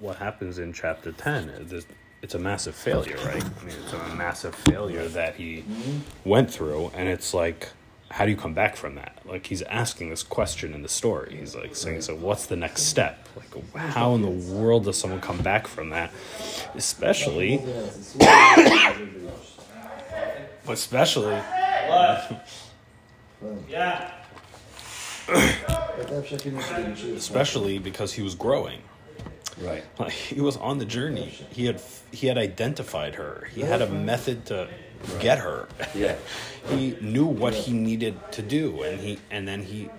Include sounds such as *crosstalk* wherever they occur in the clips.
what happens in chapter 10 is it's a massive failure, right? I mean, it's a massive failure that he went through, and it's like, how do you come back from that? Like, he's asking this question in the story. He's like saying, so what's the next step? Like, how in the world does someone come back from that? Especially, especially, Yeah. *coughs* especially because he was growing. Right. *laughs* Like he was on the journey. He had he had identified her. He had a method to get her. Yeah. *laughs* he knew what he needed to do, and he and then he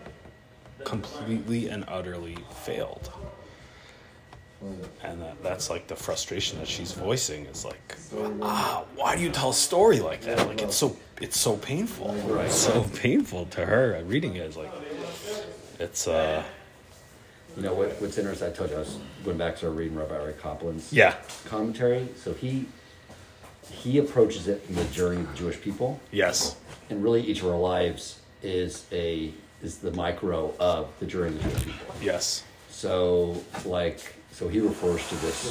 completely and utterly failed. And that, that's like the frustration that she's voicing is like, ah, why do you tell a story like that? Like it's so it's so painful. Right. It's so painful to her. Reading it is like, it's uh, You know what, what's interesting? I told you I was going back to reading Rabbi Aryeh Kaplan's yeah, commentary. So he he approaches it from the journey of the Jewish people, yes, and really each of our lives is a is the micro of the journey of the Jewish people. yes, So like so he refers to this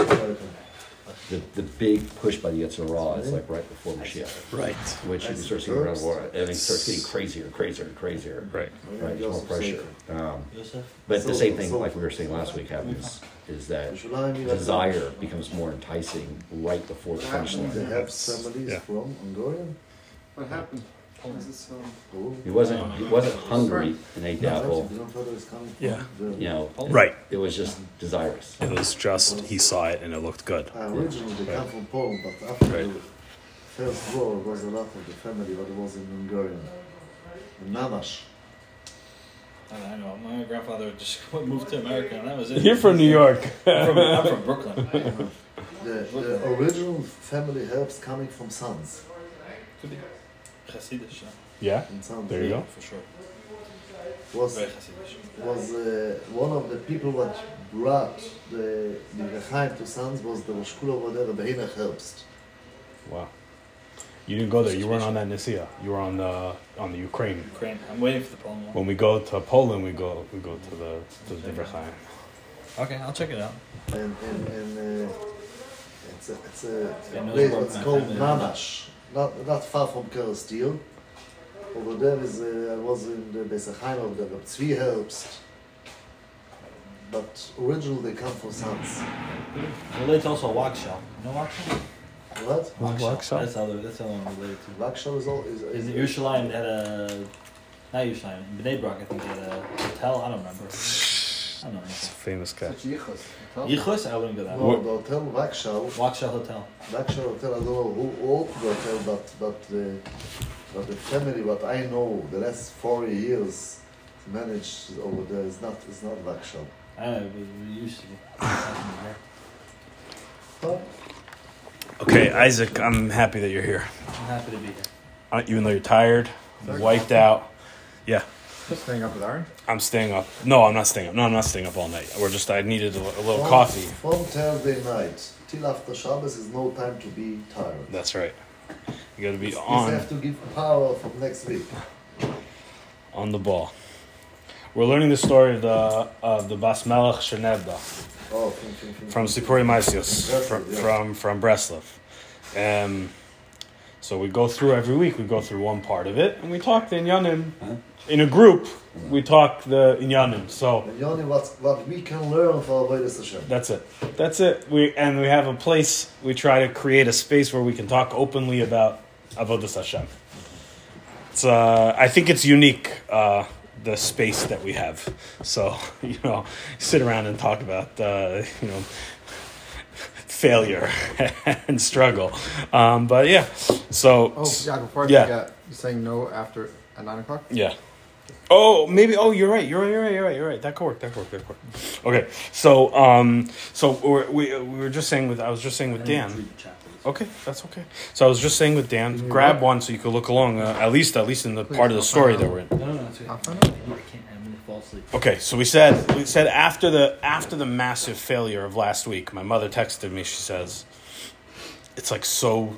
the, the big push by the Yetzer Hara is like right before Mashiach. right, Which you start seeing around the world, and it starts getting crazier and crazier and crazier. right, Right, there's more pressure. Um, but the same thing, like we were saying last week, happens is that desire becomes more enticing right before the finish They line. have families from Hungarian. What happened? Is this, He wasn't he wasn't hungry and ate the no, apple. you don't know where it's coming from. Yeah. You know, right. it was just desirous. It was just he saw it and it looked good. Uh, originally they come from Poland, but after Right. the first war was a lot of the family that was in Hungarian. In Nanash. I don't know. My grandfather just *laughs* moved to America, and that was it. You're from New York. *laughs* I'm from, I'm from Brooklyn. *laughs* The, the original family herbs coming from Sanz. Could be Hasidish, yeah, yeah, In Sanz. there you go. for sure. Was Very Hasidish. was uh, one of the people that brought the the Rechaim to Sanz was the Rosh Kula over there, the Heinach Herbst. Wow. You didn't go there. You weren't on that Nicia. You were on the on the Ukraine. Ukraine. I'm waiting for the Poland one. When we go to Poland, we go we go to the to the Diverheim. Okay, I'll check it out. And, and, and uh, it's a, it's a, Yeah, no, place it's called family. Nanash, not, not far from Kerestir. Over there is, uh, I was in the Besachaim of the Reb Tzvi Herbst. But originally they come from Sanz. Related also a walk shell. You know walk? What? Walk shell? That's the other. That's the other one related to. Vakshal is all, is, In is, Yerushalayim, they had a not Yerushalayim. In Bnei Brak, I think they had a hotel. I don't remember. I don't know. It's a famous guy. Such yichus? Yichus, I wouldn't go that. no, way. the hotel Vakshal, Walk hotel. Vakshal Hotel, I don't know who opened the hotel, but, but the, but the family, what I know, the last 40 years managed over there is not, is not Vakshal. I don't know. It, used to be. Okay, Isaac, I'm happy that you're here. I'm happy to be here. Uh, Even though you're tired, wiped out. Yeah, Staying up with Aaron? I'm staying up. No, I'm not staying up. No, I'm not staying up all night. We're just I needed a, a little From- coffee. From Thursday night till after Shabbos is no time to be tired. That's right. You got to be You on You have to give power from next week. on the ball. We're learning the story of the of the Bas Melech Shenevda. Oh, from, Sipuri Maisios, from, from from Breslov. Um, so we go through every week. We go through one part of it, and we talk the inyanim in a group. We talk the inyanim. So And Yoni, what, what we can learn for Avodah Hashem. that's it. That's it. We and we have a place. We try to create a space where we can talk openly about avodas Hashem. It's uh, I think it's unique. Uh, the space that we have. So *laughs* you know, sit around and talk about uh, you know failure *laughs* and struggle. Um, but yeah, so Oh, yeah, before I Yeah. forget, you're saying no after at 9 o'clock? Yeah. Oh, maybe. Oh, you're right. You're right. You're right. You're right. You're right. That could work. That could work. That could work. Okay. So, um, so we're, we we were just saying with I was just saying with Dan. read the chapters. Okay, that's okay. So I was just saying with Dan, grab one so you could look along. Uh, at least, at least in the Please, part of the story that we're in. No, no, no. Asleep. Okay, so we said we said after the after the massive failure of last week, my mother texted me. She says, "It's like so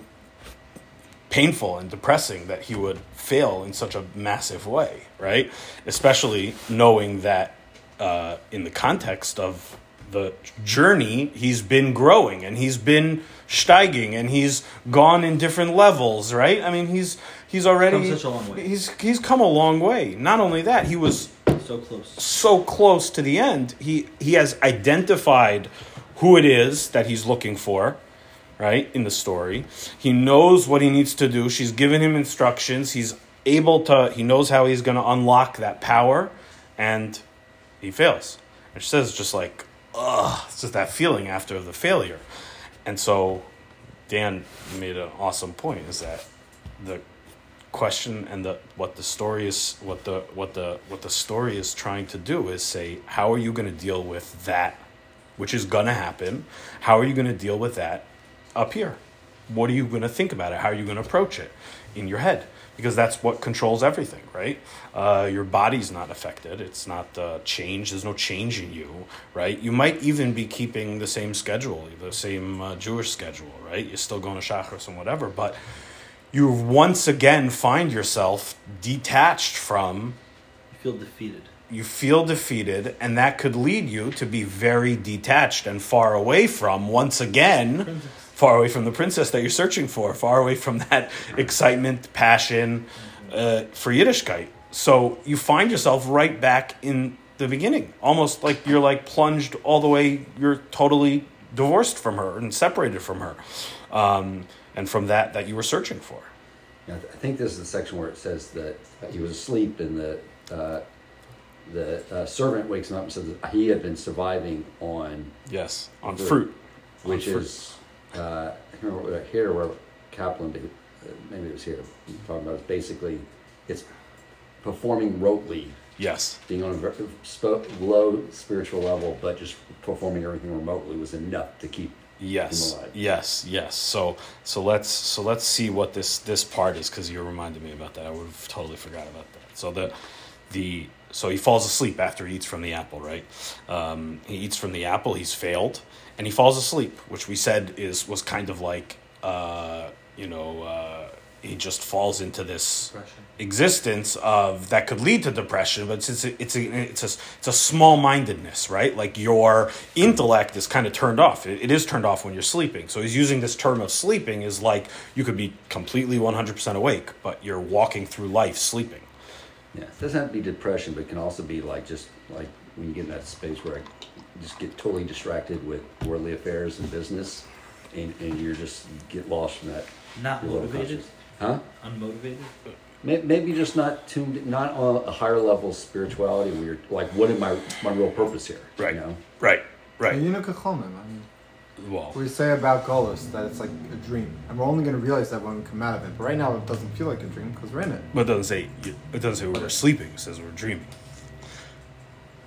painful and depressing that he would fail in such a massive way, right? Especially knowing that uh, in the context of the journey, he's been growing and he's been steiging and he's gone in different levels, right? I mean, he's he's already Come such a long way. He's he's come a long way. Not only that, he was So close. so close to the end. He he has identified who it is that he's looking for, right? In the story. He knows what he needs to do. She's given him instructions. He's able to he knows how he's going to unlock that power and he fails. And she says just like ugh, it's just that feeling after the failure. And so Dan made an awesome point is that the question and the what the story is what the what the what the story is trying to do is say how are you going to deal with that which is going to happen? How are you going to deal with that up here? What are you going to think about it? How are you going to approach it in your head? Because that's what controls everything right? Uh, your body's not affected. It's not uh, change there's no change in you right? You might even be keeping the same schedule the same uh, jewish schedule right? You're still going to shachris and whatever but you once again find yourself detached from. You feel defeated. you feel defeated and that could lead you to be very detached and far away from once again far away from the princess that you're searching for far away from that excitement passion uh, for yiddishkeit. So you find yourself right back in the beginning almost like you're like plunged all the way you're totally divorced from her and separated from her. Um, and from that that you were searching for I think this is the section where it says that uh, he was asleep and the uh, the uh, servant wakes him up and says that he had been surviving on, yes on Fruit. fruit which On fruit. is uh, I can't remember here where Kaplan did, uh, maybe it was here talking about. It's basically it's performing rotely, yes being on a very low spiritual level, but just performing everything remotely was enough to keep Yes, yes, yes. So, so let's so let's see what this this part is because you reminded me about that. I would have totally forgot about that. So the the so he falls asleep after he eats from the apple, right? Um, he eats from the apple. He's failed, and he falls asleep, which we said is was kind of like uh, you know uh, he just falls into this Depression. existence of that could lead to depression, but it's a, it's a, it's a, it's a small mindedness, right? Like your intellect is kind of turned off. It, it is turned off when you're sleeping. So he's using this term of sleeping is like you could be completely 100% awake, but you're walking through life sleeping. Yeah, it doesn't have to be depression, but it can also be like just like when you get in that space where I just get totally distracted with worldly affairs and business, and, and you're just get lost from that. Not your little motivated. Conscious- Huh? Unmotivated. Maybe just not tuned, not on a higher level of spirituality where you're like, what am my my real purpose here? Right. You know? Right, Right. right. You know, Kachomim, I mean, Well, we say about Golos that it's like a dream, and we're only going to realize that when we come out of it. But right now, it doesn't feel like a dream because we're in it. but it doesn't say it doesn't say we're sleeping. It says we're dreaming.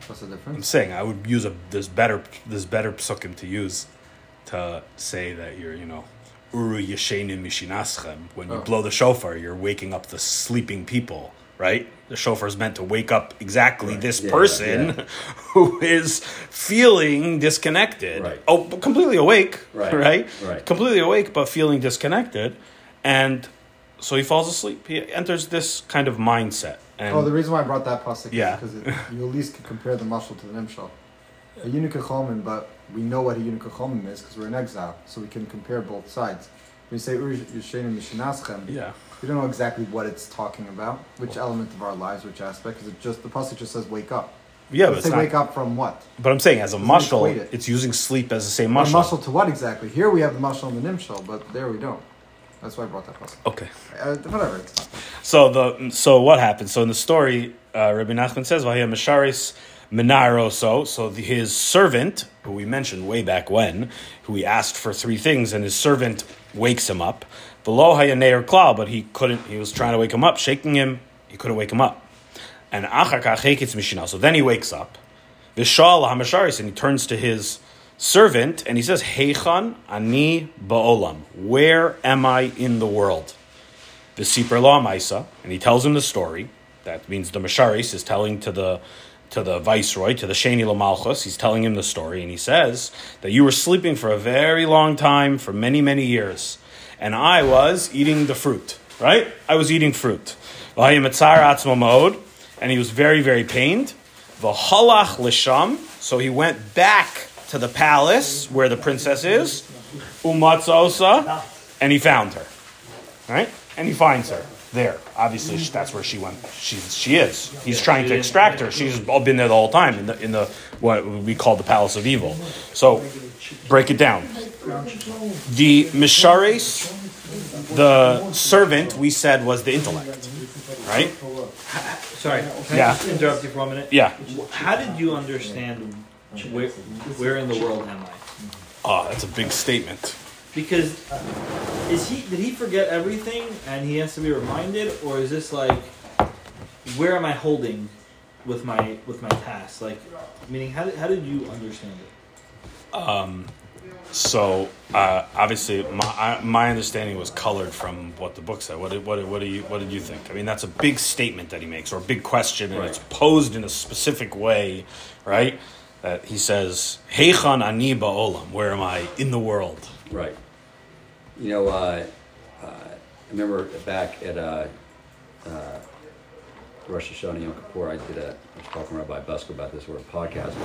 What's the difference? I'm saying I would use a this better this better psukim to use to say that you're you know uru yeshenim mishinaschem when you Oh. blow the shofar you're waking up the sleeping people right the shofar is meant to wake up exactly Right. this Yeah, person yeah. *laughs* who is feeling disconnected Right. oh completely awake Right, *laughs* right right. completely awake but feeling disconnected and so he falls asleep he enters this kind of mindset and oh, the reason why I brought that pasuk Yeah. is because you at least can compare the mashal to the nimshal. A but we know what a eunuch Kachomim is because we're in exile, so we can compare both sides. When you say Ur Yishenim Mishinaschem, yeah we don't know exactly what it's talking about, which element of our lives, which aspect, because it just the passage just says wake up. yeah but say not, wake up from what? But I'm saying, as a muscle, it. it's using sleep as the same Muscle. muscle. muscle to what exactly? Here we have the muscle and the nimshal, but there we don't. That's why I brought that pasuk. Okay. Uh, whatever. So the so what happens? So in the story, uh, Rabbi Nachman says, "Vahia Misharis Minaroso." So his servant, who we mentioned way back when, who he asked for three things, and his servant wakes him up. Below Hayaneir Klal, but he couldn't. He was trying to wake him up, shaking him. He couldn't wake him up. And Achakach Hekitz Mishinah. So then he wakes up. Vishal Hamasharis, and he turns to his servant and he says, Heichan ani ba'olam. Where am I in the world? The Sipra La Maisa, and he tells him the story. That means the Masharis is telling to the to the viceroy, to the Sheni Lamalchus, he's telling him the story, and he says that you were sleeping for a very long time, for many, many years, and I was eating the fruit, right? I was eating fruit. And he was very, very pained. V'halach lisham, so he went back to the palace where the princess is, umatzosa, and he found her. Right? And he finds her there. Obviously, sh- that's where she went. She, she is. He's trying to extract her. She's all been there the whole time in the, in the what we call the palace of evil. So, break it down. The Mishares, the servant, we said was the intellect. Right? Sorry, can Yeah. I just interrupt you for a minute? Yeah. How did you understand where, where in the world am I? Oh, that's a big statement. Because is he did he forget everything and he has to be reminded, or is this like where am I holding with my with my task? Like, meaning how did, how did you understand it? Um. So uh, obviously, my I, my understanding was colored from what the book said. What did, what, did- what do you what did you think? I mean, that's a big statement that he makes, or a big question, and Right. it's posed in a specific way, right? That he says, "Heichan ani ba'olam." Where am I in the world? Right. You know, uh, uh, I remember back at uh, uh, Rosh Hashanah Yom Kippur, I did a, I was talking to Rabbi Busker about this sort of podcast,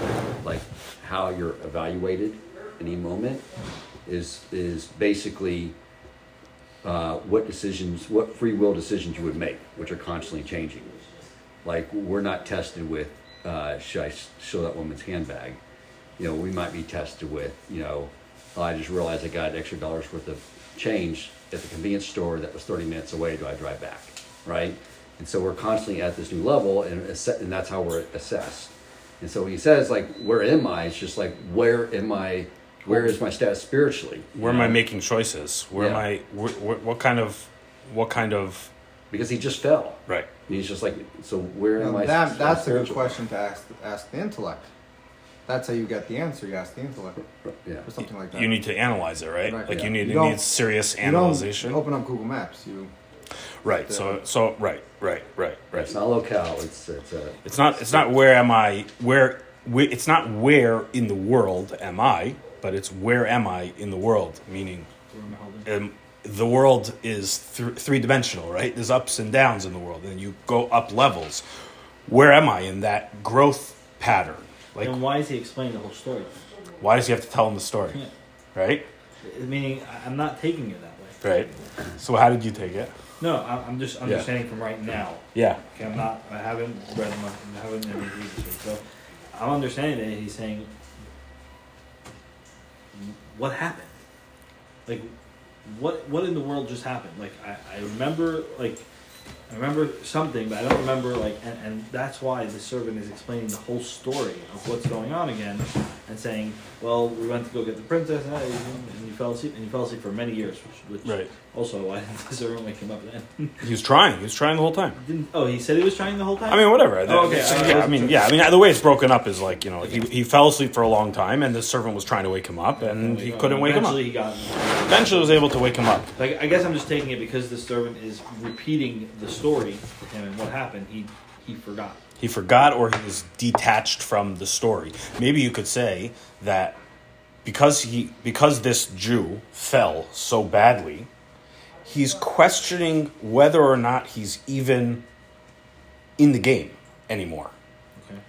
like how you're evaluated any moment is is basically uh, what decisions, what free will decisions you would make, which are constantly changing. Like we're not tested with uh, should I show that woman's handbag? You know, we might be tested with you know, oh, I just realized I got an extra dollars worth of change at the convenience store that was 30 minutes away. Do I drive back? Right? And so we're constantly at this new level, and, and that's how we're assessed. And so he says, like, where am I? It's just like, where am I? Where is my status spiritually? Where am I making choices? Where am I? Wh- wh- what kind of what kind of Because he just fell. right? And he's just like, so where am Now, I? that, that's a good question to ask ask the intellect. That's how you get the answer. You ask the intellect Yeah. or something like that. You need to analyze it, right? Right, like yeah. you need You it don't- needs serious You don't open up Google Maps. You Right. So so right right right right. It's not locale. It's it's a. It's not. It's not where am I? Where? where it's not where in the world am I, but it's where am I in the world? Meaning, Where am I holding? um, the world is th- three dimensional, right? There's ups and downs in the world, and you go up levels. Where am I in that growth pattern? Like, and why is he explaining the whole story? why does he have to tell him the story? Yeah. Right. Meaning, I'm not taking it that way. Right. So how did you take it? No, I- I'm just understanding from right now. Yeah. Okay, I'm not. I haven't read much. I haven't any research. So I'm understanding that he's saying, what happened? Like, what what in the world just happened? Like, I, I remember like. I remember something, but I don't remember like, and, and that's why the servant is explaining the whole story of what's going on again, and saying, "Well, we went to go get the princess, and and you fell asleep, and you fell asleep for many years, which, which Right. also why didn't *laughs* the servant wake him up then? He was trying. He was trying the whole time. Didn't oh he said he was trying the whole time? I mean, whatever. Oh, okay. It's- I- I yeah, I mean, yeah. I mean, the way it's broken up is like you know he, he fell asleep for a long time, and the servant was trying to wake him up, and he couldn't wake him up. Eventually, he got. Eventually, was able to wake him up. Like I guess I'm just taking it because the servant is repeating the story to him and what happened. He he forgot. He forgot, or he was detached from the story. Maybe you could say that because he because this Jew fell so badly, he's questioning whether or not he's even in the game anymore. Okay.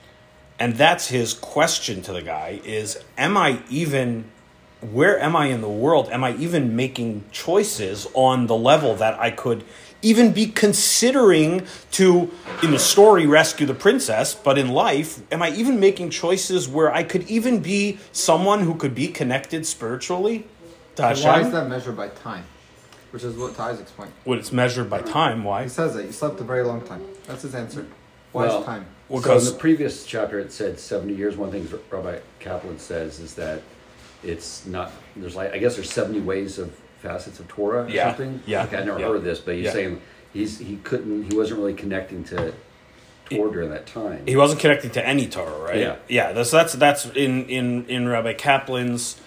and that's his question to the guy is am i even where am i in the world am i even making choices on the level that i could even be considering to in the story rescue the princess but in life am i even making choices where i could even be someone who could be connected spiritually to And why is that measured by time? Which is what Ty's explained. when it's measured by time why He says that you slept a very long time. That's his answer. Why Well, is time? Well, so in 'cause- the previous chapter, it said 70 years. One thing Rabbi Kaplan says is that it's not, there's like, I guess there's 70 ways of facets of Torah or Yeah, something. yeah, Okay, I never yeah, heard of this, but he's yeah. saying he's, he couldn't, he wasn't really connecting to Torah during that time. he wasn't connecting to any Torah, right? Yeah. yeah. That's that's that's in in in Rabbi Kaplan's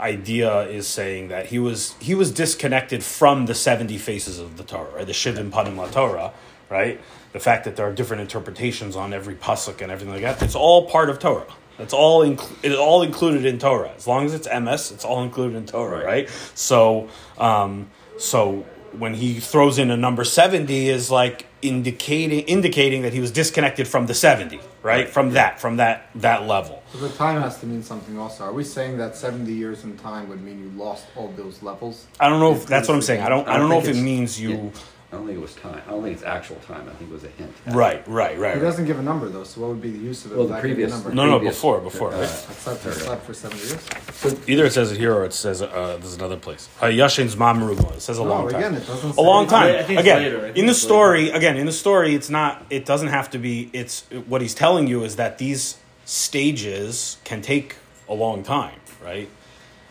idea is saying that he was he was disconnected from the seventy faces of the Torah, right? The Shivim Panim La Torah, right? The fact that there are different interpretations on every pasuk and everything like that. It's all part of Torah. It's all inclu- it's all included in Torah. As long as it's MS, it's all included in Torah, right? Right. So, um, so when he throws in a number 70 is like indicating indicating that he was disconnected from the 70 right from that from that that level So the time has to mean something also. Are we saying that 70 years in time would mean you lost all those levels? i don't know if that's what i'm saying i don't i don't know if it means you yeah. I don't think it was time. I don't think it's actual time. I think it was a hint. right right right, right. doesn't give a number though, so what would be the use of it? Well, the without giving a previous- number? No, no, previous, before, before, uh, right. I slept, I slept for seven years. So either it says it here or it says uh, there's another place Yashin's mamruba it says a No, long time again, it doesn't a long time. I think it's again, later. I think in the it's story, again, in the story, it's not. It doesn't have to be. It's what he's telling you is that these stages can take a long time, right?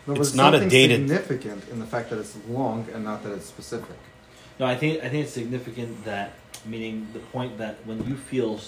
No, It's it's not a something dated- significant in the fact that it's long and not that it's specific. No, I think I think it's significant that meaning the point that when you feel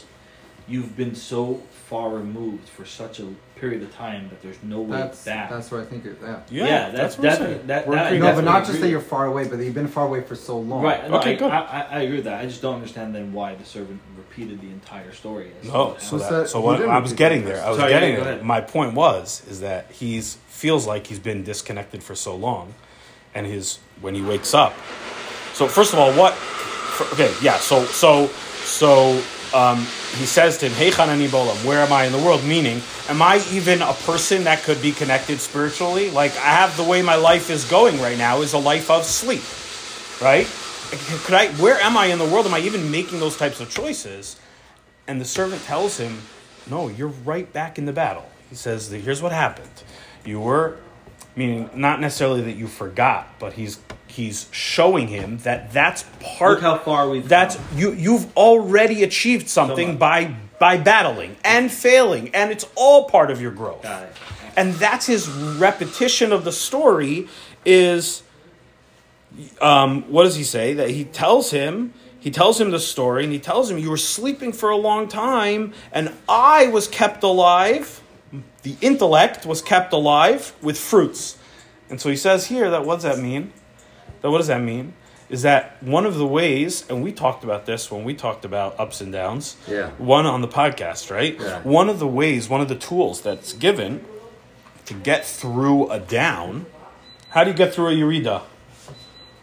you've been so far removed for such a period of time that there's no way That's back. that's what I think. It, yeah. yeah, that's, what I'm definitely saying. that. That I agreeing. No, but not just agree that you're far away, but that you've been far away for so long. Right. No, Okay, I, good. I, I, I agree with that. I just don't understand then why the servant repeated the entire story. as No, so Who that, so what I was getting there. I was Sorry, getting yeah, there. My point was is that he's feels like he's been disconnected for so long, and his when he wakes up. So first of all, what? Okay, yeah. So so so um, he says to him, "Heichan ani ba'olam, where am I in the world?" Meaning, am I even a person that could be connected spiritually? Like I have the way my life is going right now is a life of sleep, right? Could I? Where am I in the world? Am I even making those types of choices? And the servant tells him, No, you're right back in the battle. He says, Here's what happened. You were, meaning not necessarily that you forgot, but he's he's showing him that that's part. Look how far we've That's come. you. You've already achieved something much. by by battling and failing, and it's all part of your growth. Got it. And that's his repetition of the story. Is um, what does he say? That he tells him, he tells him the story, and he tells him, You were sleeping for a long time, and I was kept alive. The intellect was kept alive with fruits. And so he says here that what does that mean? That what does that mean? Is that one of the ways, and we talked about this when we talked about ups and downs. Yeah. One on the podcast, right? Yeah. One of the ways, one of the tools that's given to get through a down. How do you get through a Eurida?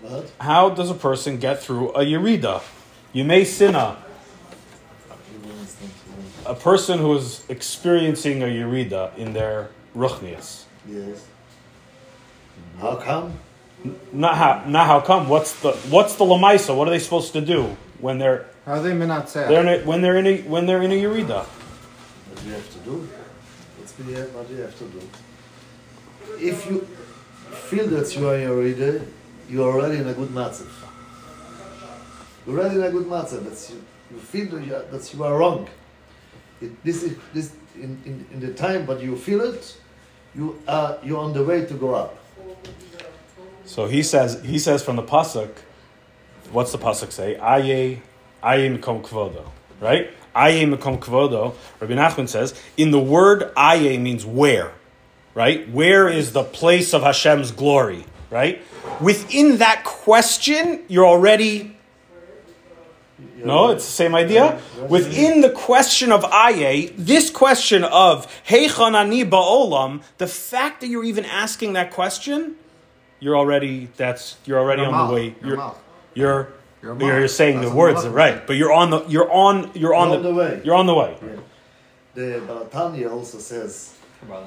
What? How does a person get through a urida? Yerida? Yemei Sina, a person who is experiencing a Yerida in their Ruchnias. Yes. How come? Not how, not how come. What's the what's the Lamaisa? What are they supposed to do when they're How are they minat they're in a, when they're in a when they're in a Yerida? What do you have to do? What's me what do you have to do? If you feel that you are in your reader, you are already in a good matzav. You're already in a good matzav. That's you, you feel that you are, that you are wrong. It, this is this in, in, in the time, but you feel it. You are you're on the way to go up. So he says he says from the pasuk, what's the pasuk say? Aye, aye mikom kvodo, right? Aye mikom kvodo. Rabbi Nachman says in the word aye means where, right? Where is the place of Hashem's glory, right? Within that question, you're already no, it's the same idea. Within the question of Aye, this question of Heichan ani ba'olam, the fact that you're even asking that question, you're already that's you're already on the way. your You're you're Your you're, saying That's the words I'm right, but you're on the you're on you're on, You're on the way. You're on the way. The Baal HaTanya also says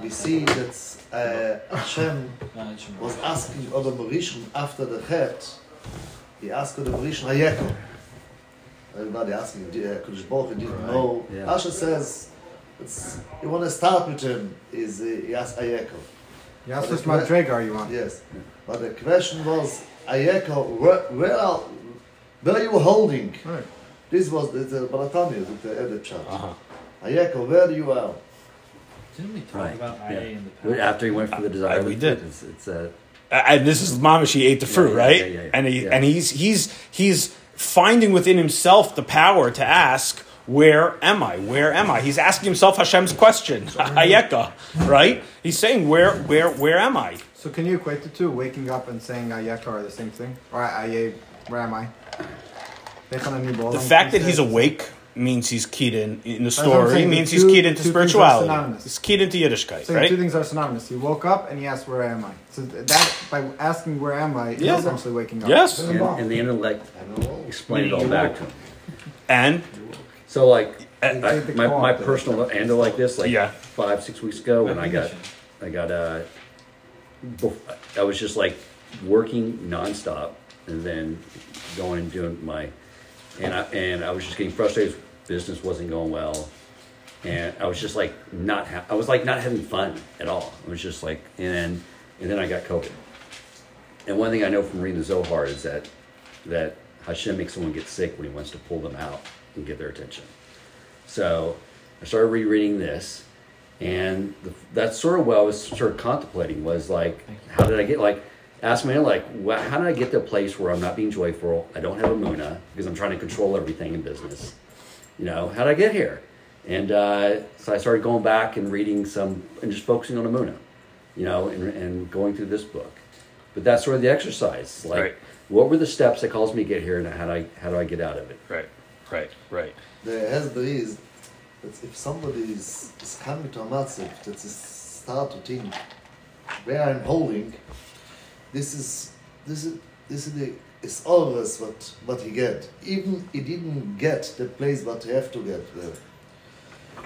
we see that uh, Hashem No, it should be- was asking Adam Rishon after the Chet, he asked Adam Rishon. Everybody asking, uh, Kodesh Baruch didn't Right, know. yeah. Asher says, it's, you want to start with him, is uh, he asked Hayeko. You asked But which it's madrega you on? Yes. But the question was, Hayeko, where, where, are, where are you holding? Right. This was the, the Baal HaTanya, the, the Edit chart. Uh-huh. Hayeko, where you are? Didn't we talk Right. about yeah. IA in the past? After he went for the desire, I- we did. It's, it's uh, and this is Mamashi ate the fruit, yeah, right? yeah, yeah, yeah. And he Yeah. and he's he's he's finding within himself the power to ask, "Where am I? Where am I?" He's asking himself Hashem's question, Hayeka, right? He's saying, "Where where where am I?" So can you equate the two? Waking up and saying Ayeka are the same thing? Or Aye, where am I? The fact that he's awake means he's keyed in in the story. saying, means the he's keyed into two things are spirituality. synonymous. He's keyed into Yiddishkeit, So right? two things are synonymous. He woke up and he asked, "Where am I?" So that by asking, "Where am I?" he's Yeah. essentially waking up. Yes, And, and the intellect explained it all back to him. and So like I, my, my personal handle like this, like Yeah. five six weeks ago when I got I got uh, I was just like working nonstop and then going and doing my and I and I was just getting frustrated. Business wasn't going well, and I was just like not ha- I was like not having fun at all. I was just like and then and then I got COVID. And one thing I know from reading the Zohar is that that Hashem makes someone get sick when he wants to pull them out and get their attention. So I started rereading this, and the, that's sort of what I was sort of contemplating was like, how did I get like, ask me like, wha how did I get to a place where I'm not being joyful? I don't have a muna because I'm trying to control everything in business. You know, how did I get here? And uh, so I started going back and reading some and just focusing on the muna, you know, and, and going through this book. But that's sort of the exercise. Like, Right. what were the steps that caused me to get here, and how do I how do I get out of it? right, right, right. The hesder is that if somebody is, is coming to a matzv that is a start to think where I'm holding, this is this is this is the is always what what he get. Even he didn't get the place what he have to get there.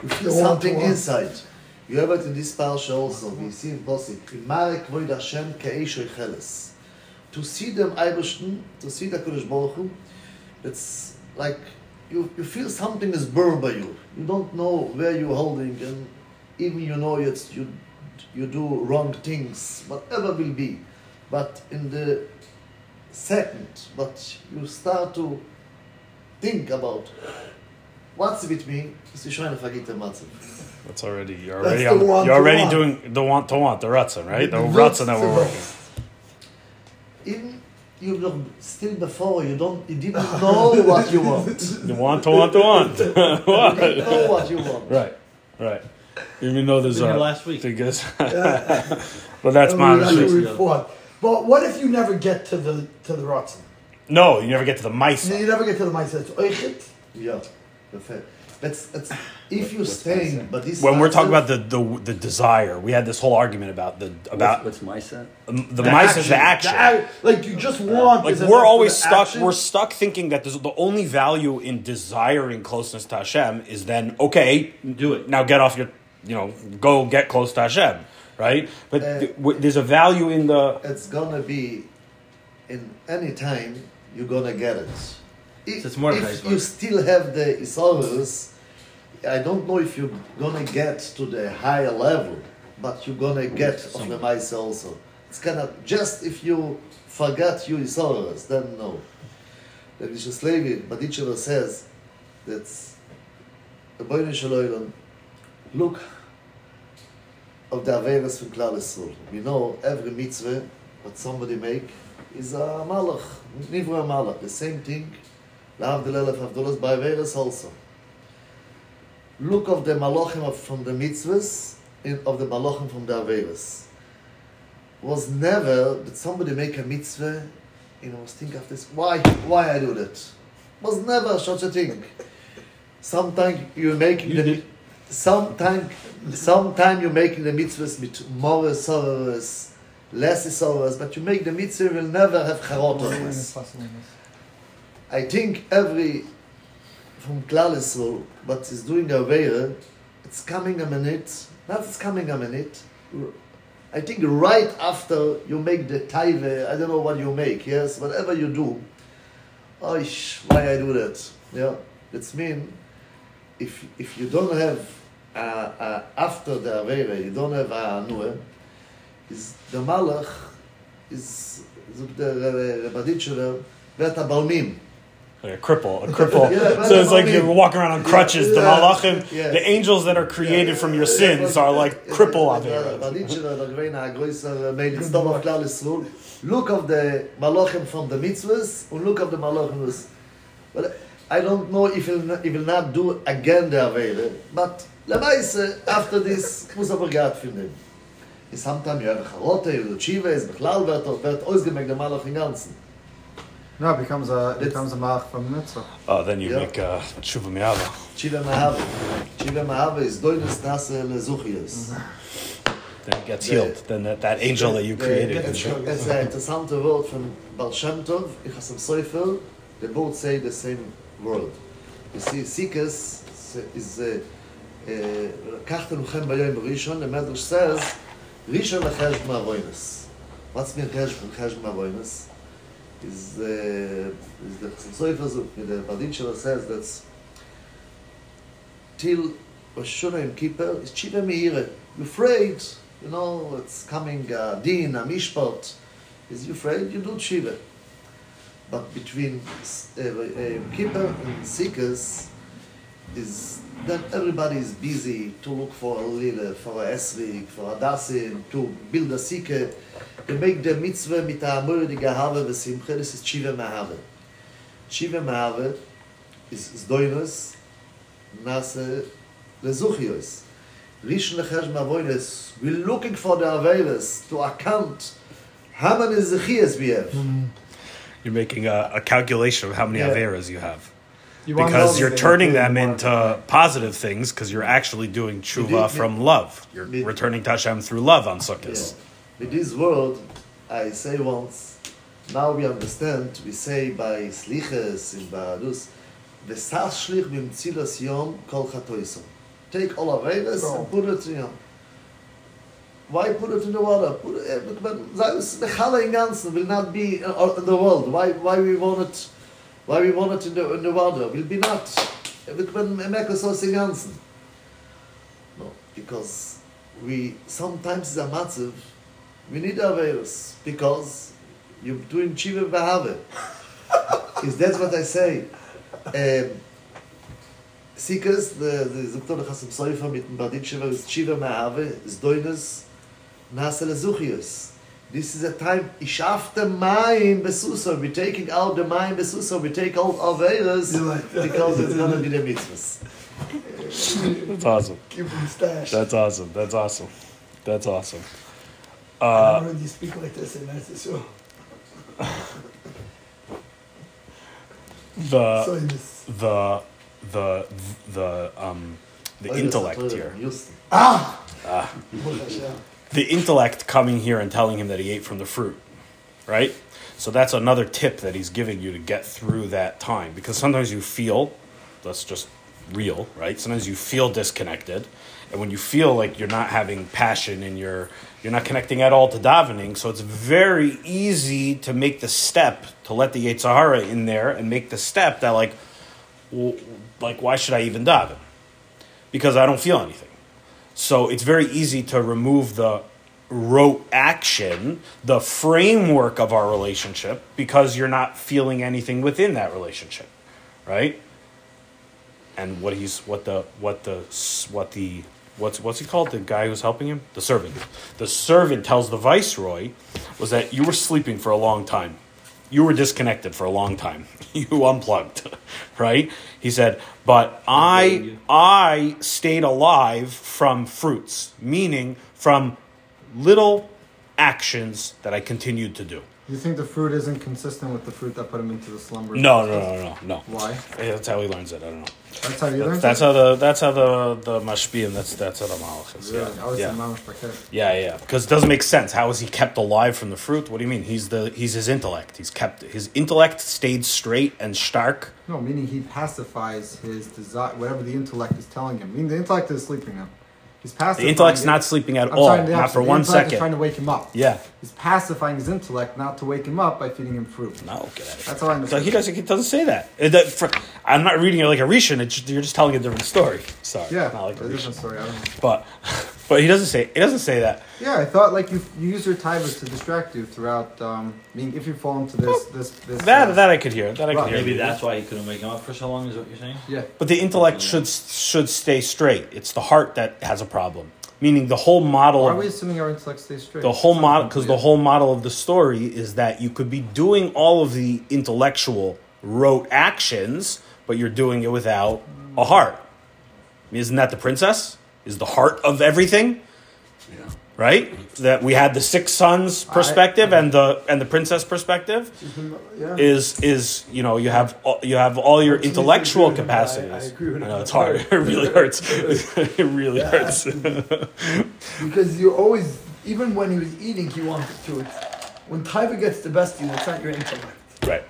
You feel The something inside. You have it in this parsha also. We see in Posik. Imare kvoid Hashem ke'eshoy cheles. To see them Eibishten, to see the Kodesh Baruch Hu, it's like you, you feel something is burned by you. You don't know where you're holding, and even you know it's you you do wrong things, whatever will be. But in the second, but you start to think about what's with me, is trying to forget the matzah. That's already you're already That's the on- you're to already want. doing the want to want the ratzon, right? The The ratzon that we're working. Even you look still before you don't you didn't know what you want. *laughs* The want to want to want. *laughs* You didn't What? know what you want. Right, right. Even though there's a last week. I because, *laughs* but that's And my we- what mistake. we fought. But what if you never get to the to the Ratzin? No, you never get to the mice. You never get to the mindset. It's oichet. Yeah, perfect. But it's, if you stay. but this When we're talking about the, the the desire, we had this whole argument about the about what's, what's my set? um, the, mice is the action. The like you just want. like we're always stuck action. we're stuck thinking that there's, the only value in desiring closeness to Hashem is then okay Do it. now get off your you know go get close to Hashem right but Uh, th- w- there's a value in the it's gonna be in any time you're gonna get it. If, So it's more if you still have the Isaurus, I don't know if you're gonna get to the higher level, but you're gonna get of the mice also. It's kind of just if you forget you Isaurus, then no. The Kedushas Levi, Badicheva says that the Boyne Shaloylan look of the Averas from Klal Yisrael. We know every mitzvah what somebody make is a malach, nivra malach. The same thing, Lahavdil Elef Havdolas by Averas also. Look of the malachim of, from the mitzvahs in, of the malachim from the Averas. Was never that somebody make a mitzvah and I was thinking of this, why, why I do that? Was never such a thing. Sometimes You the did. Sometime sometime you're making the mitzvahs with more sorrows, less sorrows, but you make the mitzvah will never have charotos. I think every from Klal Yisrael, but is doing a Aveira, it's coming a minute, not it's coming a minute. I think right after you make the taive, I don't know what you make, yes, whatever you do. Oh, why I do that? Yeah, it's mean if if you don't have uh, uh, after the Aveira, you don't have a Nueh, is the Malach is der Rebaditschewer, wird a Balmim. like a cripple a cripple *laughs* Yeah, so it's like you're walking around on crutches the Yeah, malachim yeah. the angels that are created from your sins are like cripple Averas. Rebaditschewer, der gewähne a größer Meilitz Dom auf Klal Yisrael. Look of the Malachim from the mitzvahs and look of the Malachim Well, I don't know if he'll, he will not do again the Aveira, but Lemaise, after this, muss aber gehabt finden. Is sometimes you have a charote, you do chiva, is bechlal wird, wird ausgemerkt der Malach im Ganzen. No, it becomes a it It's- becomes a malach from mitzvah. Oh, then you Yeah. make uh, tshuva mi'ava. Chiva Mahava. Chiva Mahava is doinus nase lezuchios. Then it gets The- healed. Then that, that angel that you created. It's it's ein interessanter Wort von Baal Shem Tov. Ich has im Seufel. They both say the same word. You see, Sikas is uh, uh, Kachten Uchem Bayoim Rishon. The Medrash says, Rishon lechesh ma'avoinus. What's mir chesh from chesh ma'avoinus? Is, uh, is the Chasim Seufel, so, the Badin Shelo says that's till Rosh Hashanah Yom Kippur is Chiva Meire. You're afraid, you know, it's coming uh, Din, a Mishpat. Is you afraid? You do Chiva. But between uh, uh, Kippur and Sikas is that everybody is busy to look for a lila, for a esrik, for a dasin, to build a sikhe, to make the mitzvah mit a amore gehave v'simche, this is Chiva Mahave. Chiva Mahave is, is doinus, nase lezuchios. Rishon lechesh mavoines, we're looking for the Averis to account how many zechias we have. You're making a, a calculation of how many Yeah. averas you have. You Because you're turning them more. into positive things because you're actually doing tshuva did- from love. You're did- returning to Hashem through love on Yeah. Sukkot. With this world, I say once, now we understand, we say by sliches in Barus, Vesas shlich bim tzilas yom kol chatoisom. Take all of Averis and put it in yom. Why put it in the water? Put it, eh, but that's the chala in ganzen will not be uh, in the world. Why, why we want it, why we want it in the, in the water? Will be not. When mekos aus in ganzen. No, because we sometimes is a matzav we need Averis because you're doing Chiva Bahave. *laughs* Is that's what I say. Um, Sikas, the the Zuktor Chasim Soifa mit dem Badit Shiva is Chiva Mahave, is Doinus Nasa Lezuchius. This is a time, ich after Mayim Besusa, we're taking out the Mayim Besusa, we take out Averis You like that? because it's gonna be the mitzvahs. That's awesome. Keep them. That's awesome. That's awesome. That's awesome. I Uh, never heard you speak like this in Eretz the So in the the the um the intellect here. Houston. Ah! The intellect coming here and telling him that he ate from the fruit, right? So that's another tip that he's giving you to get through that time because sometimes you feel that's just real, right? Sometimes you feel disconnected, and when you feel like you're not having passion and you're you're not connecting at all to davening, so it's very easy to make the step to let the Yetzer Hara in there and make the step that like, well, like why should I even daven? Because I don't feel anything. So it's very easy to remove the rote action, the framework of our relationship, because you're not feeling anything within that relationship, right? And what he's what the what the what the what's what's he called? The guy who's helping him, the servant. The servant tells the viceroy was that you were sleeping for a long time. You were disconnected for a long time. *laughs* You unplugged, *laughs* right? He said, "But I I stayed alive from fruits, meaning from little actions that I continued to do." You think the fruit isn't consistent with the fruit that put him into the slumber? No, no, no, no, no. Why? That's how he learns it. I don't know. That's how you learn. That's how the that's how the the mashpiyim. That's that's how the malach is. Yeah, yeah, yeah, yeah. Because it doesn't make sense. How is he kept alive from the fruit? What do you mean? He's the he's his intellect. He's kept his intellect stayed straight and stark. No, meaning he pacifies his desire, whatever the intellect is telling him. Meaning the intellect is sleeping now. He's pacifying. The intellect's it. not sleeping at I'm all, sorry, not for The one second. trying to wake him up. Yeah. He's pacifying his intellect not to wake him up by feeding him fruit. No, get out of here. That's how I So understand. he doesn't. He doesn't say that. It- that- for- I'm not reading it like a Rishon. It's you're just telling a different story. Sorry. Yeah, Not like a a different Rishon. story. I don't know. But, *laughs* but he doesn't say. He doesn't say that. Yeah, I thought like you, you use your taivas to distract you throughout. Um, mean, if you fall into this, this, this. That uh, that I could hear. That I could Right. hear. Maybe that's why he couldn't wake him up for so long. Is what you're saying? Yeah. But the intellect should should stay straight. It's the heart that has a problem. Meaning the whole model Why are we assuming our intellect stays straight? the whole model because the whole model of the story is that you could be doing all of the intellectual rote actions, but you're doing it without a heart. Isn't that the princess? Is the heart of everything? Right? That we had the six sons perspective and the and the princess perspective mm-hmm. Yeah. is is you know you have all- you have all your intellectual with I- I capacities. agree with I know it's hard. *laughs* It really hurts. it *laughs* really hurts. *laughs* Because you're always, even when he was eating, he wanted to. When Taiva gets the best of you, it's not your intellect. right.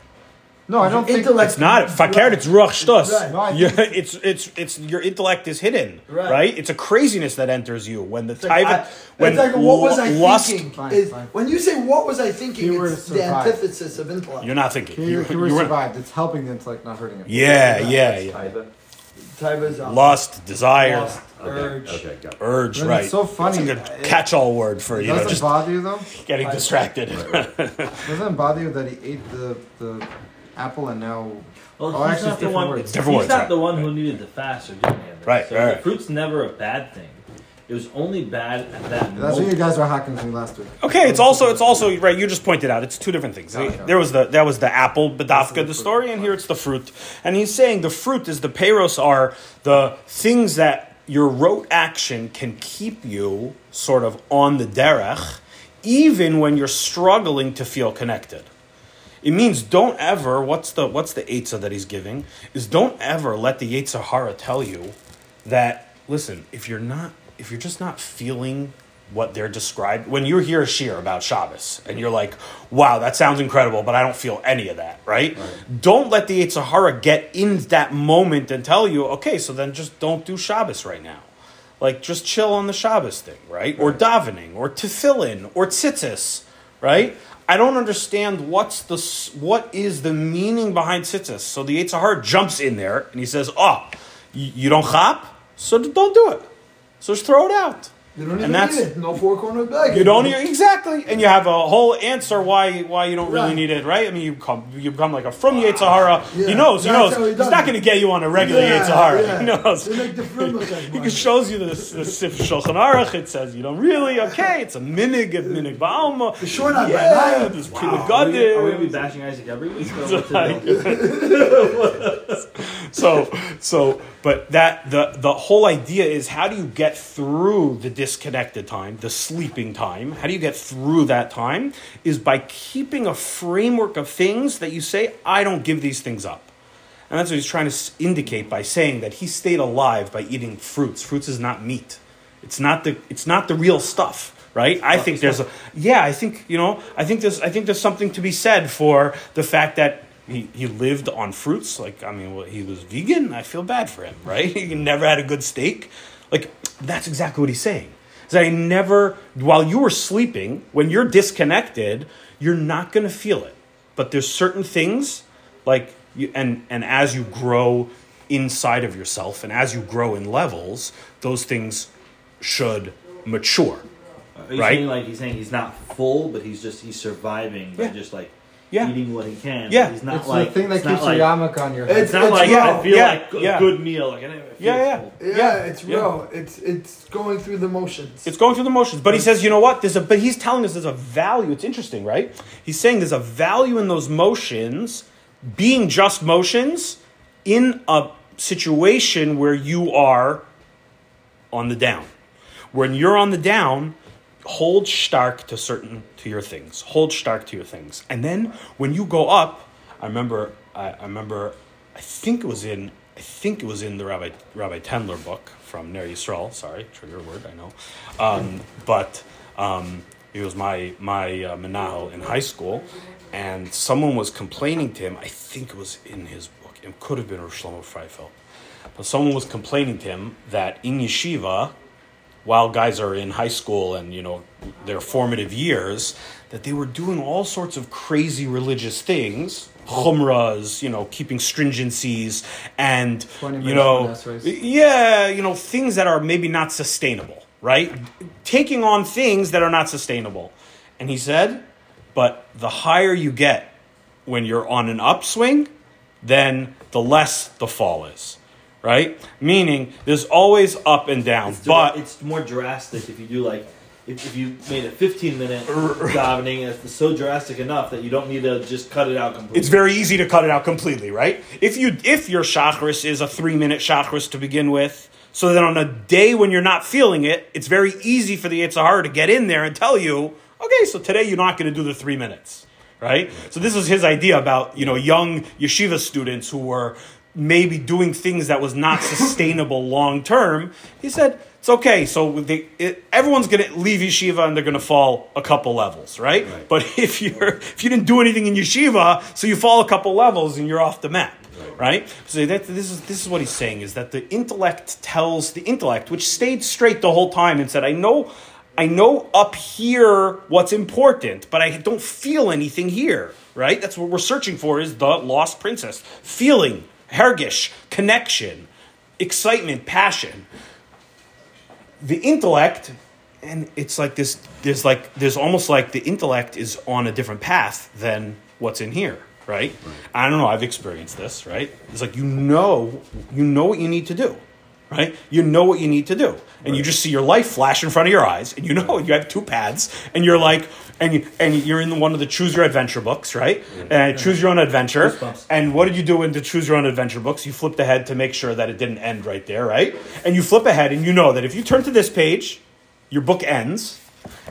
No, I don't think. It's not fakert. It's ruach shtos. Right. No, *laughs* Yeah, it's it's it's your intellect is hidden, right? Right. It's a craziness that enters you when the It's like, I- when it's like, what was I lust, thinking? Fine, is fine. when you say what was I thinking, Keyword it's the antithesis of intellect. you're not thinking. He, You- he you weren't- survived. It's helping the intellect, not hurting it. Yeah, yeah, yeah. Taiva? Taiva's um, Lust, desire, lust, Okay, urge. okay, got it. urge, But right? It's so funny. It's a catch-all word for you know doesn't just bother you though. getting distracted. Doesn't bother you that he ate the the apple and now? Well, Oh, he's actually, not it's the one. words. Different he's words, not right. the one who needed the fast or doing anything. Right, So right, the fruit's never a bad thing. It was only bad at that That's what you guys were hacking to me last week. Okay, it's also it's also right. You just pointed out it's two different things. Okay. There was the that was the apple This bedafka the the story, and here it's the fruit. And he's saying the fruit is the payros are the things that your rote action can keep you sort of on the derech, even when you're struggling to feel connected. It means don't ever. What's the what's the eitzah that he's giving? Is don't ever let the Yetzer Hara tell you that listen if you're not if you're just not feeling what they're described when you hear a shir about Shabbos and you're like wow that sounds incredible but I don't feel any of that right, don't let the Yetzer Hara get in that moment and tell you okay so then just don't do Shabbos right now. Like just chill on the Shabbos thing right, or davening or tefillin or tzitzis right I don't understand what's the what is the meaning behind tzitzis. So the Yetzer Hara jumps in there and he says oh you don't chop? So don't do it. So just throw it out You don't And that's- need it. No four corner bag. you don't even, exactly, and you have a whole answer why why you don't really Right. need it, right? I mean, you come you become like a from Yetzer Hara. he Yeah, knows, he knows. how he He's not going to get you on a regular Yeah, Yetzer Hara. yeah. He knows. They the like He shows you the, the Sif Shulchan Aruch. It says you don't really okay. It's a minig of minig ba'alma. The short on Yeah, yeah. there's Wow. wow. Are we, are we gonna be bashing Isaac every week? *laughs* Or It's what's it like- *laughs* so so but that the the whole idea is how do you get through the disconnected time the sleeping time how do you get through that time is by keeping a framework of things that you say i don't give these things up. And that's what he's trying to indicate by saying that he stayed alive by eating fruits. Fruits is not meat. It's not the it's not the real stuff right? I think there's a yeah i think you know i think there's i think there's something to be said for the fact that he, he lived on fruits. Like i mean well, he was vegan. I feel bad for him right? *laughs* He never had a good steak. Like that's exactly what he's saying. Is that he never while you were sleeping when you're disconnected you're not going to feel it. But there's certain things like you, and and as you grow inside of yourself and as you grow in levels those things should mature. Are you Right. saying like he's saying he's not full, but he's just he's surviving by just like Yeah. eating what he can. Yeah. he's not It's like the thing that it's not keeps like, your yarmulke on your head. It's- It's not like Yeah, I feel yeah, like a yeah. good meal. Like I feel Yeah, yeah. Yeah, Yeah, it's yeah. real. It's it's going through the motions. It's going through the motions. But he says, you know what? There's a but he's telling us there's a value. It's interesting, right? He's saying there's a value in those motions being just motions in a situation where you are on the down. When you're on the down, hold stark to certain to your things. Hold stark to your things. And then when you go up, I remember I, I remember I think it was in I think it was in the Rabbi Rabbi Tendler book from Ner Yisrael. Sorry, trigger word, I know. Um, but um, it was my my uh, menahel in high school, and someone was complaining to him. I think it was in his book. It could have been Rosh Shlomo Freifeld. But someone was complaining to him that in yeshiva, while guys are in high school and you know their formative years, that they were doing all sorts of crazy religious things, chumras, you know, keeping stringencies, and you know, yeah, you know, things that are maybe not sustainable, right? Taking on things that are not sustainable, and he said, but the higher you get when you're on an upswing, then the less the fall is. Right? Meaning there's always up and down. It's, but it's more drastic if you do like if, if you made a 15 minute davening. It's so drastic enough that you don't need to just cut it out completely. it's very easy to cut it out completely, right? If you if your Shacharis is a three minute Shacharis to begin with, So then on a day when you're not feeling it, it's very easy for the Yetzer Hara to get in there and tell you, okay, so today you're not going to do the three minutes, right? So this is his idea about, you know, young yeshiva students who were maybe doing things that was not *laughs* sustainable long term. He said, it's okay. So they, it, everyone's going to leave yeshiva and they're going to fall a couple levels, right? Right. But *laughs* if you're if you didn't do anything in yeshiva, so you fall a couple levels and you're off the map, right? So that, this is this is what he's saying is that the intellect tells the intellect, which stayed straight the whole time and said, I know. I know up here what's important, but I don't feel anything here, right? That's what we're searching for is the lost princess. Feeling, hergish, connection, excitement, passion. The intellect and it's like this there's like there's almost like the intellect is on a different path than what's in here right, i don't know i've experienced this right? It's like you know you know what you need to do right? You know what you need to do. And you just see your life flash in front of your eyes and you know *laughs* you have two paths and you're like and you and you're in one of the choose your adventure books right? And uh, choose your own adventure. And what did you do in the choose your own adventure books? You flipped ahead to make sure that it didn't end right there, right? And you flip ahead and you know that if you turn to this page, your book ends.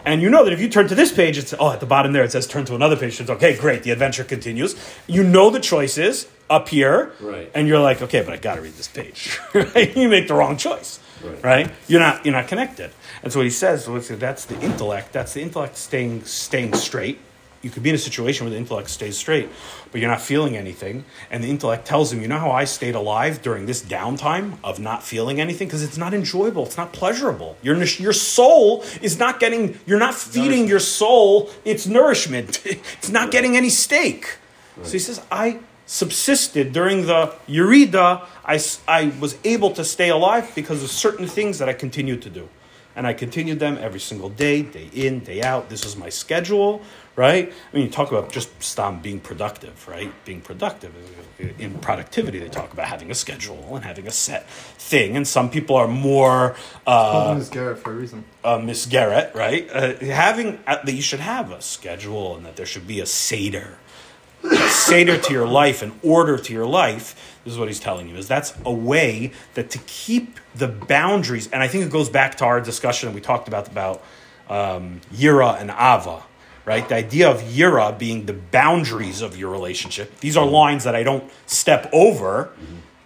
And you know that if you turn to this page, it's oh at the bottom there it says turn to another page. It's okay, great, the adventure continues. You know the choices up here, Right. And you're like, okay, but I got to read this page. *laughs* right? You make the wrong choice, Right. right? You're not you're not connected. And so what he says, that's the intellect. That's the intellect staying staying straight. You could be in a situation where the intellect stays straight, but you're not feeling anything, and the intellect tells him, "You know how I stayed alive during this downtime of not feeling anything because it's not enjoyable, it's not pleasurable. Your your soul is not getting, you're not feeding your soul its nourishment. *laughs* It's not getting any steak." So he says, "I subsisted during the Yerida. I was able to stay alive because of certain things that I continued to do." and I continued them every single day, day in, day out. This is my schedule, right? I mean, you talk about just stop being productive, right? Being productive in productivity, they talk about having a schedule and having a set thing. And some people are more uh, as Garrett for a reason. uh, Miss Garrett, right? Uh, having uh, that you should have a schedule and that there should be a seder, a seder to your life, an order to your life. This is what he's telling you: is that's a way that to keep the boundaries. And I think it goes back to our discussion we talked about about um, yira and ava. Right, the idea of yira being the boundaries of your relationship. These are lines that I don't step over,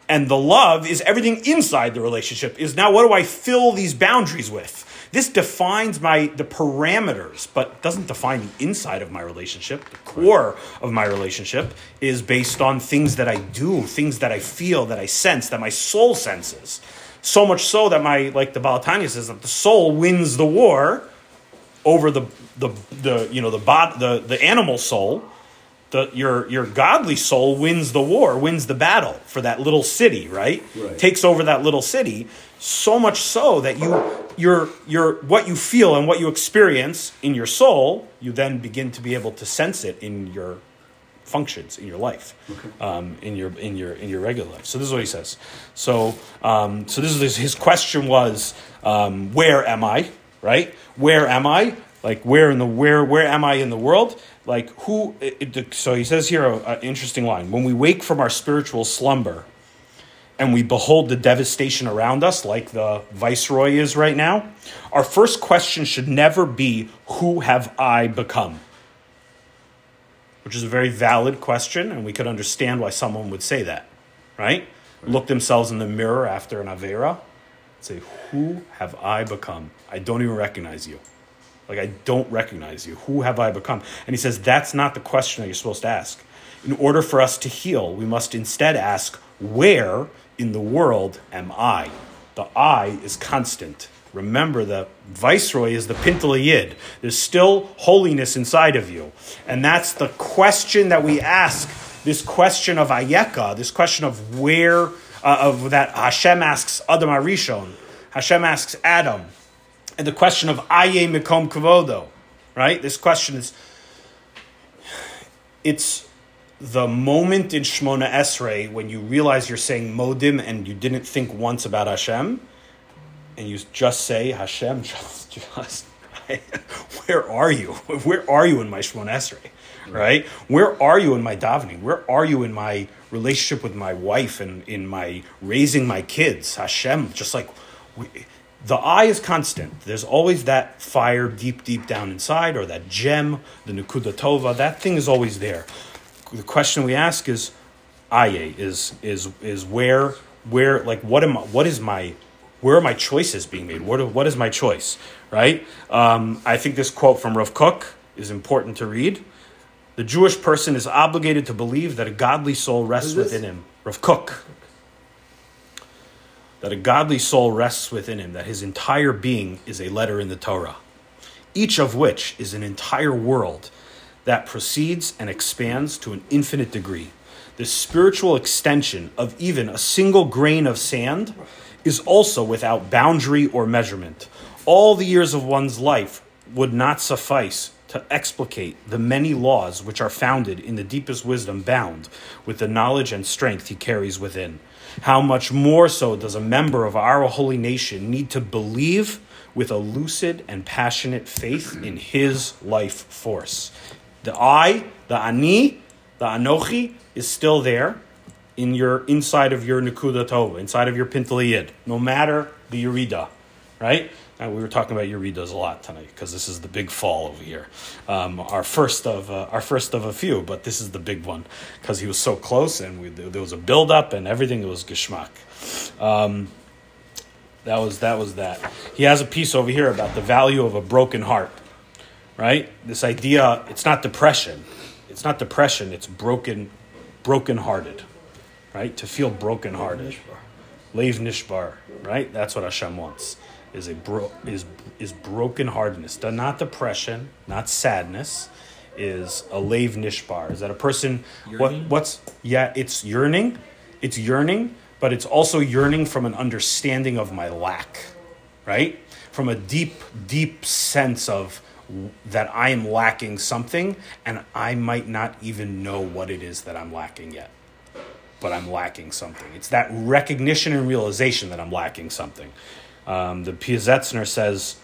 and the love is everything inside the relationship. Is now what do I fill these boundaries with? This defines my the parameters, but doesn't define the inside of my relationship. The core of my relationship is based on things that I do, things that I feel, that I sense, that my soul senses. So much so that my like the Baal HaTanya says that the soul wins the war over the the the you know the bod, the the animal soul the your your godly soul wins the war wins the battle for that little city right, Right. takes over that little city so much so that you your your what you feel and what you experience in your soul you then begin to be able to sense it in your functions in your life um, in your in your in your regular life. So this is what he says. So um, so this is his, his question was um, where am i right? Where am i? Like where in the where where am i in the world? Like who it, so he says here an interesting line. When we wake from our spiritual slumber and we behold the devastation around us, like the viceroy is right now, our first question should never be, Who have I become? Which is a very valid question, and we could understand why someone would say that, right? Look themselves in the mirror after an Avera, say, Who have I become? I don't even recognize you. Like, I don't recognize you. Who have I become? And he says, That's not the question that you're supposed to ask. In order for us to heal, we must instead ask, Where in the world am I? The I is constant. Remember, the viceroy is the Pintele Yid. There's still holiness inside of you. And that's the question that we ask this question of Ayeka, this question of where, uh, of that Hashem asks Adam Arishon, Hashem asks Adam, and the question of Aye Mikom Kavodo, right? This question is, it's the moment in Shmona Esrei when you realize you're saying Modim and you didn't think once about Hashem, and you just say Hashem, *laughs* just, just *laughs* where are you? Where are you in my Shmona Esrei? Right? Where are you in my davening? Where are you in my relationship with my wife and in my raising my kids? Hashem, just like we, the eye is constant. There's always that fire deep, deep down inside, or that gem, the Nukuda Tova. That thing is always there. The question we ask is, Aye, is is is where where like what am I, what is my where are my choices being made? What what is my choice? Right? Um, I think this quote from Rav Kook is important to read. The Jewish person is obligated to believe that a godly soul rests within him. Rav Kook. That a godly soul rests within him, that his entire being is a letter in the Torah, each of which is an entire world that proceeds and expands to an infinite degree. The spiritual extension of even a single grain of sand is also without boundary or measurement. All the years of one's life would not suffice to explicate the many laws which are founded in the deepest wisdom bound with the knowledge and strength he carries within. How much more so does a member of our holy nation need to believe with a lucid and passionate faith in his life force? The I, the Ani, the Anochi is still there in your inside of your Nakuda Tova, inside of your Pintele Yid, no matter the Yerida, right? And we were talking about Yeridas a lot tonight because this is the big fall over here. Um, our first of uh, our first of a few, but this is the big one because he was so close and we, there was a build up and everything It was geschmack. Um, that was that was that. He has a piece over here about the value of a broken heart, right? This idea, it's not depression. It's not depression, it's broken broken hearted. right? To feel broken hearted. Lev nishbar, right? That's what Hashem wants. Is a bro- is is brokenheartedness, not depression, not sadness. Is a lave nishbar? Is that a person? What what's yeah? It's yearning, it's yearning, but it's also yearning from an understanding of my lack, right? From a deep, deep sense of that I am lacking something, and I might not even know what it is that I'm lacking yet but I'm lacking something. It's that recognition and realization that I'm lacking something. Um, the Piazetzner says,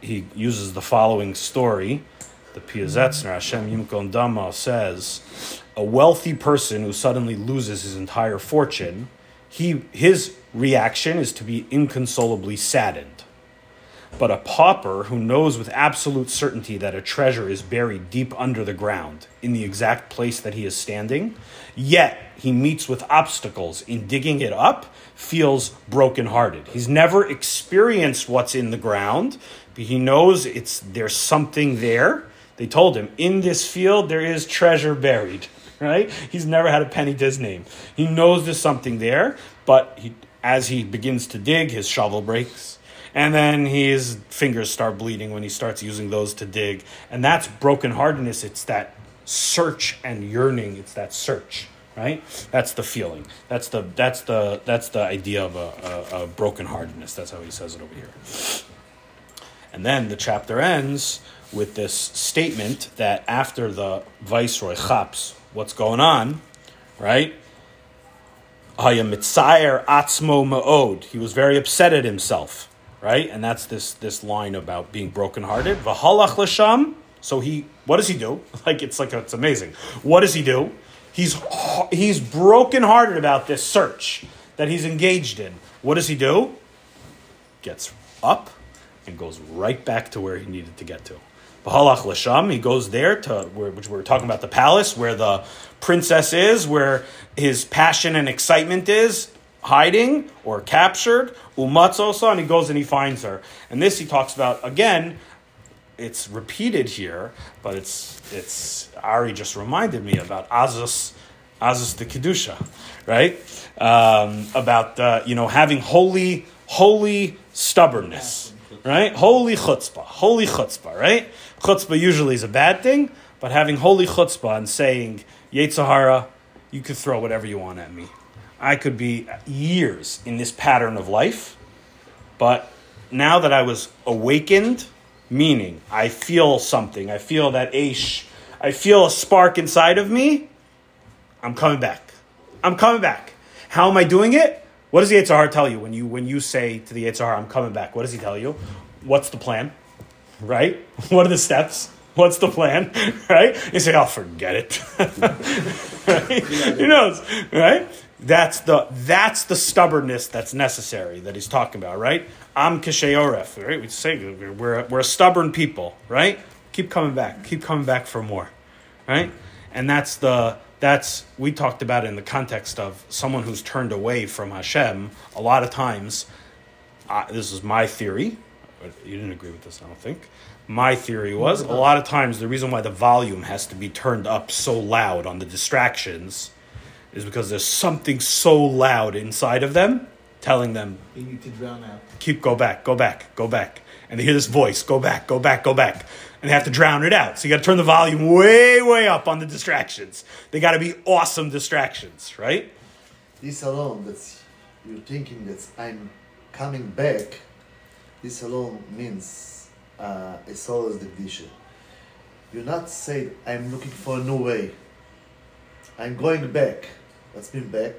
he uses the following story. The Piazetzner, Hashem Yimkon Dama, says, a wealthy person who suddenly loses his entire fortune, he, his reaction is to be inconsolably saddened. But a pauper who knows with absolute certainty that a treasure is buried deep under the ground in the exact place that he is standing, yet he meets with obstacles in digging it up, feels brokenhearted. He's never experienced what's in the ground, but he knows it's there's something there. They told him, in this field there is treasure buried, *laughs* right? He's never had a penny to his name. He knows there's something there, but he, as he begins to dig, his shovel breaks and then his fingers start bleeding when he starts using those to dig and that's brokenheartedness it's that search and yearning it's that search right that's the feeling that's the that's the that's the idea of a, a, a brokenheartedness that's how he says it over here and then the chapter ends with this statement that after the viceroy chaps what's going on right Haya mitzayer atzmo ma'od. He was very upset at himself, right? And that's this this line about being brokenhearted. V'halach l'sham. So he, what does he do? *laughs* Like it's like it's amazing. What does he do? He's he's brokenhearted about this search that he's engaged in. What does he do? Gets up and goes right back to where he needed to get to. V'halach l'sham. He goes there to where, which we were talking about the palace where the princess is, where his passion and excitement is hiding or captured. Umatzosa, and he goes and he finds her. And this he talks about again. It's repeated here, but it's it's Ari just reminded me about Azus, Azus the kedusha, right? Um, about uh, you know having holy holy stubbornness, right? Holy chutzpah, holy chutzpah, right? Chutzpah usually is a bad thing, but having holy chutzpah and saying Yetzer Hara, you could throw whatever you want at me. I could be years in this pattern of life, but now that I was awakened, meaning I feel something, I feel that Aish, I feel a spark inside of me, I'm coming back. I'm coming back. How am I doing it? What does the Yetzer Hara tell you when you when you say to the Yetzer Hara, I'm coming back? What does he tell you? What's the plan? Right? *laughs* What are the steps? What's the plan? *laughs* Right? You say, "I'll forget it." *laughs* right? Who knows? Right? That's the that's the stubbornness that's necessary that he's talking about, right? I'm kisheyoref, right? We say we're we're a stubborn people, right? Keep coming back, keep coming back for more, right? And that's the that's we talked about in the context of someone who's turned away from Hashem. A lot of times, uh, this is my theory. You didn't agree with this, I don't think. My theory was a lot of times the reason why the volume has to be turned up so loud on the distractions is because there's something so loud inside of them telling them You need to drown out. keep go back go back go back and they hear this voice go back go back go back and they have to drown it out so you got to turn the volume way way up on the distractions they got to be awesome distractions right This alone, that's you're thinking that I'm coming back. This alone means uh, a soul is the vision. You're not saying I'm looking for a new way. I'm going back. What's been back?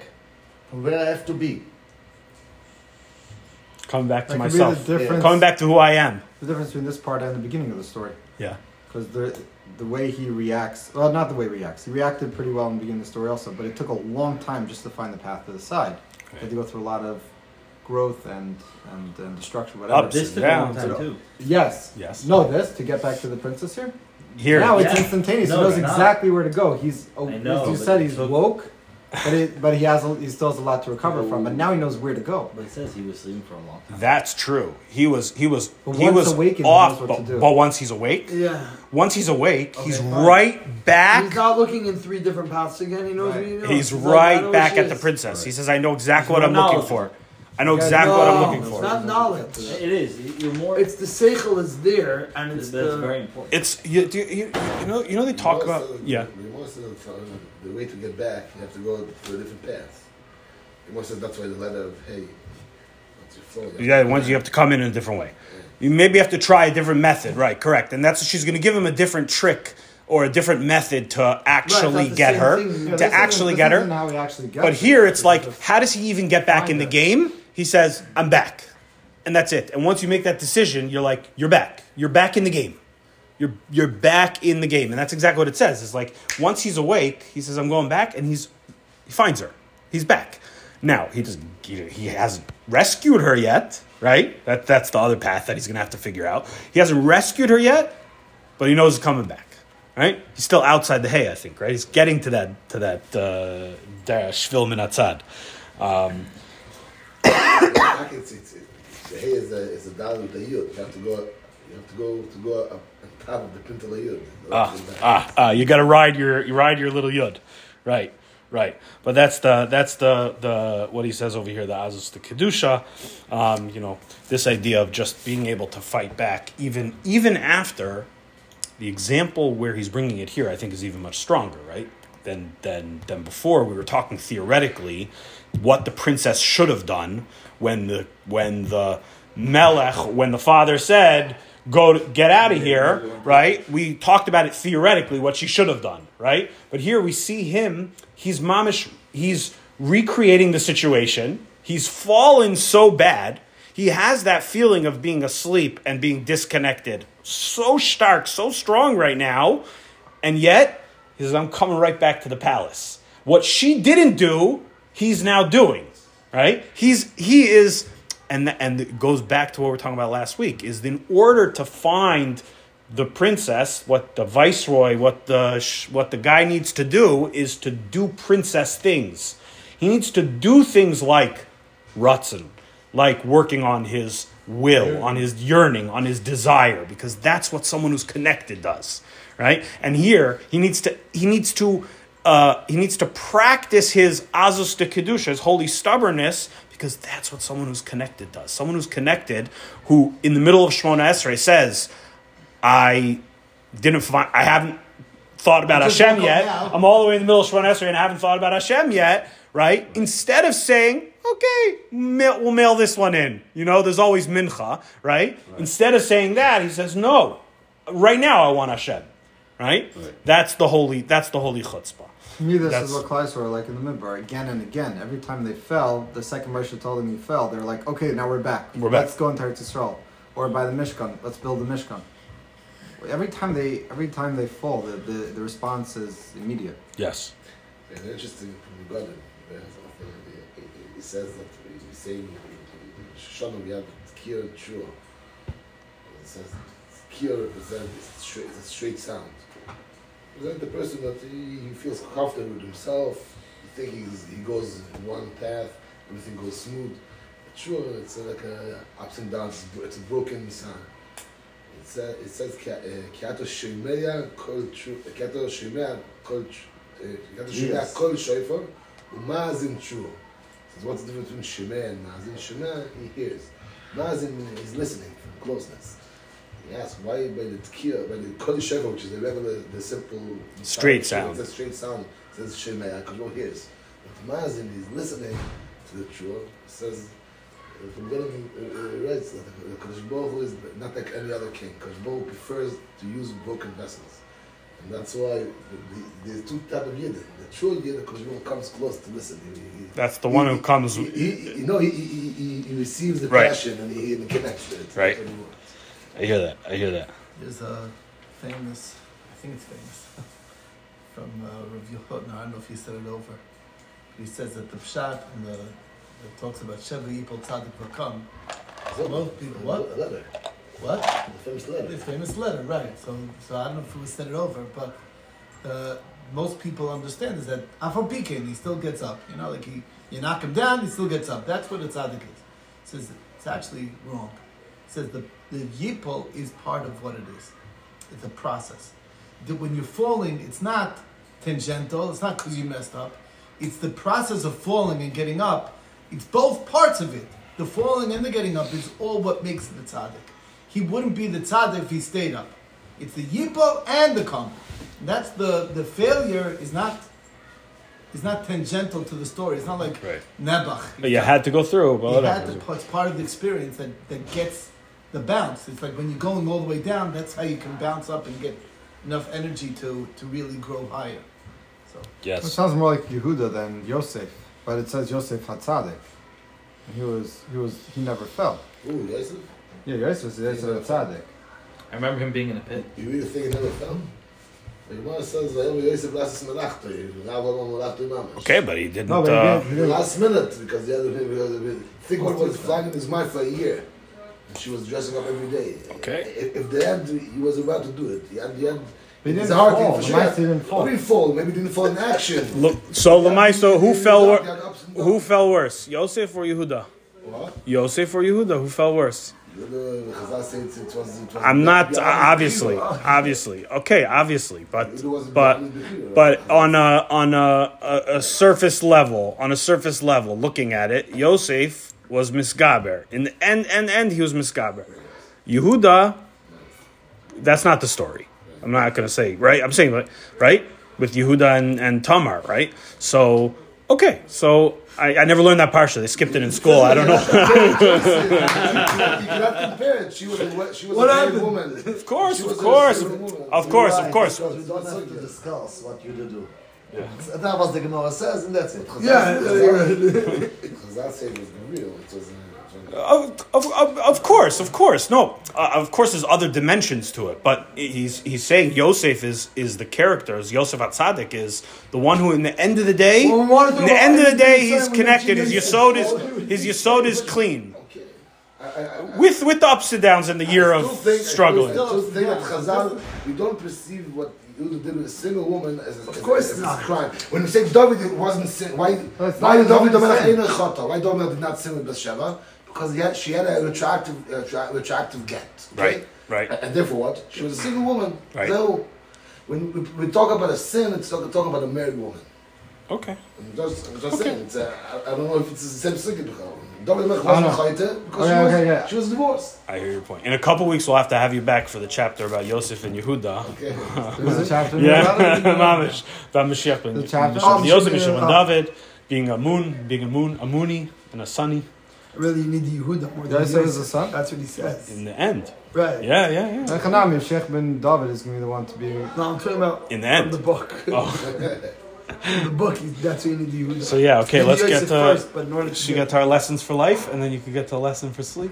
From where I have to be. coming back to That could be myself the difference, coming back to who i am the difference between this part and the beginning of the story. yeah Because the the way he reacts, well, not the way he reacts. He reacted pretty well in the beginning of the story also, but it took a long time just to find the path to the side. He had to go through a lot of growth and and, and destruction, whatever. Ups This took Yeah. a long time too. Yes. Yes. No, this to get back to the princess here. here Now it's Yeah. instantaneous. No, he knows it's not. exactly where to go. He's oh, I know, as you but said it he's took- woke, but it, but he has a, he still has a lot to recover from. But now he knows where to go. But it says he was sleeping for a long time. that's true he was he was But he was awakened, off knows what but, but once he's awake Yeah. once he's awake he's fine. right back He's not looking in three different paths again. He knows Right. what he knows. He's like, I right know back she at the is. princess. He says, "I know exactly what I'm more looking for. I know Yeah, exactly what I'm no, looking it's for." not knowledge. It is. You're more. It's the seichel is there, and that's it's the. very important. It's you, you, you, you know you know they talk about yeah Most of the time, the way to get back, you have to go to a different path. Most of that's why the letter of hey, what's your flow? You have yeah once you have to come in in a different way. You maybe have to try a different method, right? Correct, and that's she's going to give him a different trick or a different method to actually the get her thing. Yeah, Yeah, to this isn't- actually get her. How he actually gets But it. here it's like, just- how does he even get back in the Find game? He says, "I'm back," and that's it. And once you make that decision, you're like, "You're back. You're back in the game." You're you're back in the game, and that's exactly what it says. It's like once he's awake, he says, "I'm going back," and he's he finds her. He's back. Now he doesn't. He, hasn't rescued her yet, right? That that's the other path that he's gonna have to figure out. He hasn't rescued her yet, but he knows he's coming back, right? He's still outside the hay, I think, right? He's getting to that to that uh, der Shvil min Hatzad. Um, I can see. The hay is a a dollar the. You have to go. You have to go to go up ah, ah, ah, you got to ride your you ride your little yud, right? Right, but that's the that's the the what he says over here, the azus the kedusha, um, you know, this idea of just being able to fight back, even even after the example where he's bringing it here, I think is even much stronger, right? Than than than before. We were talking theoretically what the princess should have done when the when the melech when the father said go to, get out of here, right? We talked about it theoretically what she should have done, right? But here we see him. He's mamish. He's recreating the situation. He's fallen so bad. He has that feeling of being asleep and being disconnected so stark, so strong right now. And yet, he says, I'm coming right back to the palace. What she didn't do, he's now doing, right? He's, he is, and, and it goes back to what we were talking about last week, is in order to find the princess, what the viceroy, what the, sh- what the guy needs to do is to do princess things. He needs to do things like Rutzen, like working on his will, on his yearning, on his desire, because that's what someone who's connected does, right? And here he needs to he needs to uh, he needs to practice his azus de kedusha, his holy stubbornness, because that's what someone who's connected does. Someone who's connected, who in the middle of Shemona Esrei says, "I didn't find, I haven't thought about Hashem yet. now." I'm all the way in the middle of Shemona Esrei and I haven't thought about Hashem yet." Right? Instead of saying, okay, mail, we'll mail this one in. You know, there's always mincha, right? Instead of saying that, he says, no, right now I want Hashem, right? That's the holy. That's the holy chutzpah. To me, this That's- is what Kleis were like in the Midbar again and again. Every time they fell, the second Moshe told them you fell. They're like, okay, now we're back. We're back. Let's go into Eretz Yisrael, or by the Mishkan. Let's build the Mishkan. Every time they, every time they fall, the, the, the response is immediate. Yes. And interesting from. He, says that he's saying Shoshana we have Kir and Shua. It says Kir represents straight, it's a straight sound. Represent the person that he, he feels comfortable with himself. He think he's, he goes one path, everything goes smooth. Shua, it's like a ups and downs. It's a broken sound. It says it says Kol Tru- Kiato Shemeya Kol Tru- uh, Kiato Shemeya Yes. Kol Shofar Umazin True. Says what's the difference between Shemeh and Mazin? Shemeh he hears. Mazin is listening from closeness. He asks why by the Tkiya, by the Kol Shofar, which is the regular, the simple Straight sound. It's a straight sound. Says Shemeh because no hears. But Mazin is listening to the True. Says. From Golan uh, writes that the Baruch Hu is not like any other king. Kodesh Baruch Hu prefers to use broken vessels. And that's why the, the, there's two type of Yidden. The true Yidden, Kodesh Baruch Hu comes close to listen. He, he, That's the one who comes. he, he, he, you know, he, he, he, he receives the Right. passion and he, he connects to it. Right. I hear that. I hear that. There's a famous, I think it's famous, *laughs* from uh, Rav Yehuda. I don't know if he said it over. He says that the pshat and the that talks about Sheva Yipol Tzadik Vakam. So, Most people, what? A letter. What? The famous letter. The famous letter, right? So, so I don't know if it was said it over, but uh, most people understand is that Afal Pikin, he still gets up. You know, like he, you knock him down, he still gets up. That's what a tzaddik is. It says it's actually wrong. It says the the yipol is part of what it is. It's a process. That when you're falling, it's not tangential. It's not because you messed up. It's the process of falling and getting up. It's both parts of it. The falling and the getting up is all what makes the tzaddik. He wouldn't be the tzaddik if he stayed up. It's the yipol and the come. That's the the failure is not is not tangential to the story. It's not like Right. Nebuch. But you had to go through. But You had to, it's part of the experience that, that gets the bounce. It's like when you're going all the way down, that's how you can bounce up and get enough energy to, to really grow higher. So It Yes. sounds more like Yehuda than Yosef, but it says Yosef Hatzadik. He was, he was, he never fell. Ooh, Yosef? Yeah, Yosef is Yosef Hatzadik. I remember him being in a pit. You really think he never fell? The Gemara says, Yosef lasses melachto." Rav Amar melachto mamash. Okay, but he didn't. No, but he uh, didn't, he didn't. Last minute, because the other because think what was flying in his mind for a year. And she was dressing up every day. Okay. If, if the end, he was about to do it. The end, the end. He it's didn't a hard fall. thing for sure. mice didn't fall. He didn't fall. Maybe he didn't fall in action. *laughs* Look, so Lemaiso, who fell? He Wor- had ups and who fell worse, Yosef or Yehuda? What? Yosef or Yehuda? Who fell worse? The Chazal says it was. It was I'm not uh, obviously, obviously. Okay, obviously, but but beyond his bechira. but on a on a, a, a surface level, on a surface level, looking at it, Yosef was misgaber. In the end, end, end, he was misgaber. Yehuda, that's not the story. I'm not going to say right. I'm saying right with Yehuda and, and Tamar, right? So okay, so I, I never learned that parsha. They skipped it in school. I don't know. *laughs* you cannot compare it. She was a, she was What a happened? woman. of course, of was a course, of course, of course. Because we don't have to discuss what you do. That was the Gemara says, and that's it. yeah, you're right. Chazal said it was real. It was. Of, of, of, of course, of course, no. Uh, of course, there's other dimensions to it, but he's he's saying Yosef is is the character. As Yosef Atzadik is the one who, in the end of the day, Well, we wanted to in the know end of the day, he's connected. His mentioned yesod is his yesod is clean okay. I, I, I, with with the ups and downs in the year I of still think- struggling. I still think that Chazal, we don't perceive what Yehuda did with a single woman as a, Of course as a, not. crime. When we say David it wasn't sin, why, That's why not did David David's sin. David Chata? Why David did not sin with Bathsheba? Because he had, she had a retractive, uh, tra- get. Okay? Right, right. And, and therefore what? She was a single woman. Right. So, when we, we talk about a sin, it's talk, talking about a married woman. Okay, I'm just, I'm just Okay. saying. It's, uh, I, I don't know if it's the same thing. David Oh, wasn't no. chayte because she, was, okay, yeah. she was divorced. I hear your point. In a couple weeks, we'll have to have you back for the chapter about Yosef and Yehuda. Okay. *laughs* There's a chapter. Yeah, *laughs* about it. Mamish, about Mashiach ben The chapter? Mashiach Oh, ben Yosef, Mashiach ben- David, being a moon, being a moon, a moony, and a sunny Really, you need the Yehuda more than Yosef is Yosef. the son? That's what he says. in the end. Right. Yeah, yeah, yeah. And Chanami, Sheikh ben David is going to be the one to be. No, I'm talking about In the from end. the book. Oh. *laughs* The book, that's what you need the Yehuda. So yeah, okay, let's get to first, but in to she get to our lessons for life, and then you can get to lesson for sleep.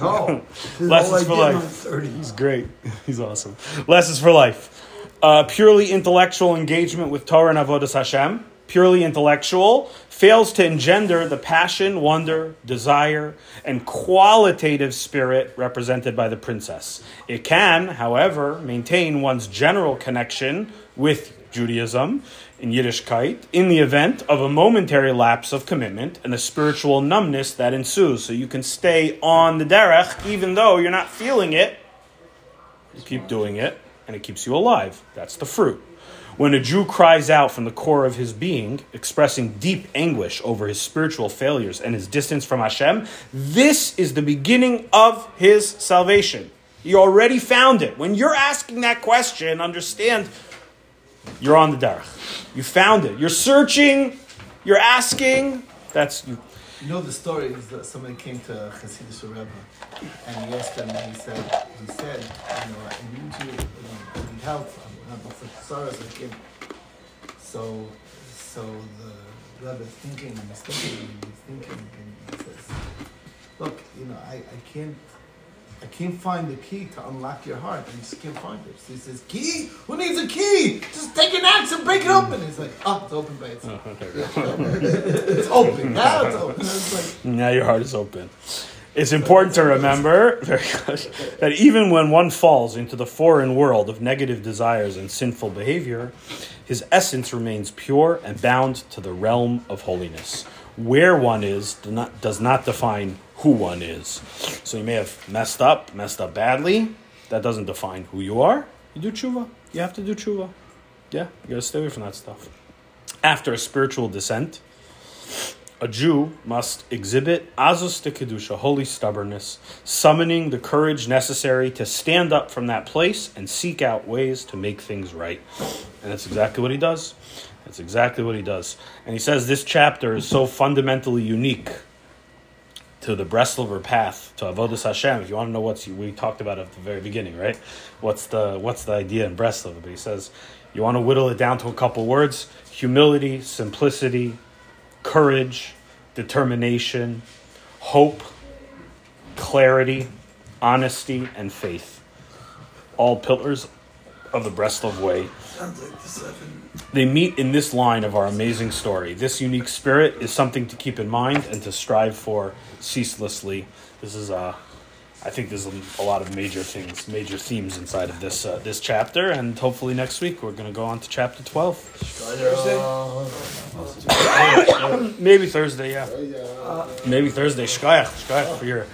Oh, *laughs* Lessons for life. 30. He's great. *laughs* He's awesome. Lessons for life. Uh, purely intellectual engagement with Torah and Avodas Hashem. purely intellectual, fails to engender the passion, wonder, desire, and qualitative spirit represented by the princess. It can, however, maintain one's general connection with Judaism in Yiddishkeit in the event of a momentary lapse of commitment and the spiritual numbness that ensues. So you can stay on the derech even though you're not feeling it. You keep doing it, and it keeps you alive. That's the fruit. When a Jew cries out from the core of his being, expressing deep anguish over his spiritual failures and his distance from Hashem, this is the beginning of his salvation. You already found it. When you're asking that question, understand you're on the derech. You found it. You're searching. You're asking. That's you. You know the story is that somebody came to Hasidic Rebbe and he asked him, and he said, he said, you know, I need you, I need help, I'm not for sorrows can. So, so the Rebbe is thinking and he's thinking and he's thinking and he says, look, you know, I, I can't, I can't find the key to unlock your heart. I just can't find it. So he says, key? Who needs a key? Just take an axe and break it open. He's like, oh, it's open by oh, itself. it's open. Now it's open. It's like, Now your heart is open. It's important to remember *laughs* that even when one falls into the foreign world of negative desires and sinful behavior, his essence remains pure and bound to the realm of holiness. Where one is does not define who one is. So you may have messed up, messed up badly. That doesn't define who you are. You do tshuva. You have to do tshuva. Yeah, you gotta stay away from that stuff. After a spiritual descent, a Jew must exhibit azus de kedusha, holy stubbornness, summoning the courage necessary to stand up from that place and seek out ways to make things right. And that's exactly what he does. That's exactly what he does. And he says this chapter is so fundamentally unique to the Breslover path to Avodas Hashem. If you want to know what's we talked about at the very beginning, right? What's the what's the idea in Breslover? But he says you want to whittle it down to a couple words: humility, simplicity, courage, determination, hope, clarity, honesty, and faith. All pillars of the Breslov way. They meet in this line of our amazing story. This unique spirit is something to keep in mind and to strive for ceaselessly. This is uh, I think there's a, a lot of major things, major themes inside of this uh, this chapter, and hopefully next week we're going to go on to chapter twelve. *coughs* Maybe Thursday, yeah. Yeah. Maybe Thursday. Shkayach, shkayach for your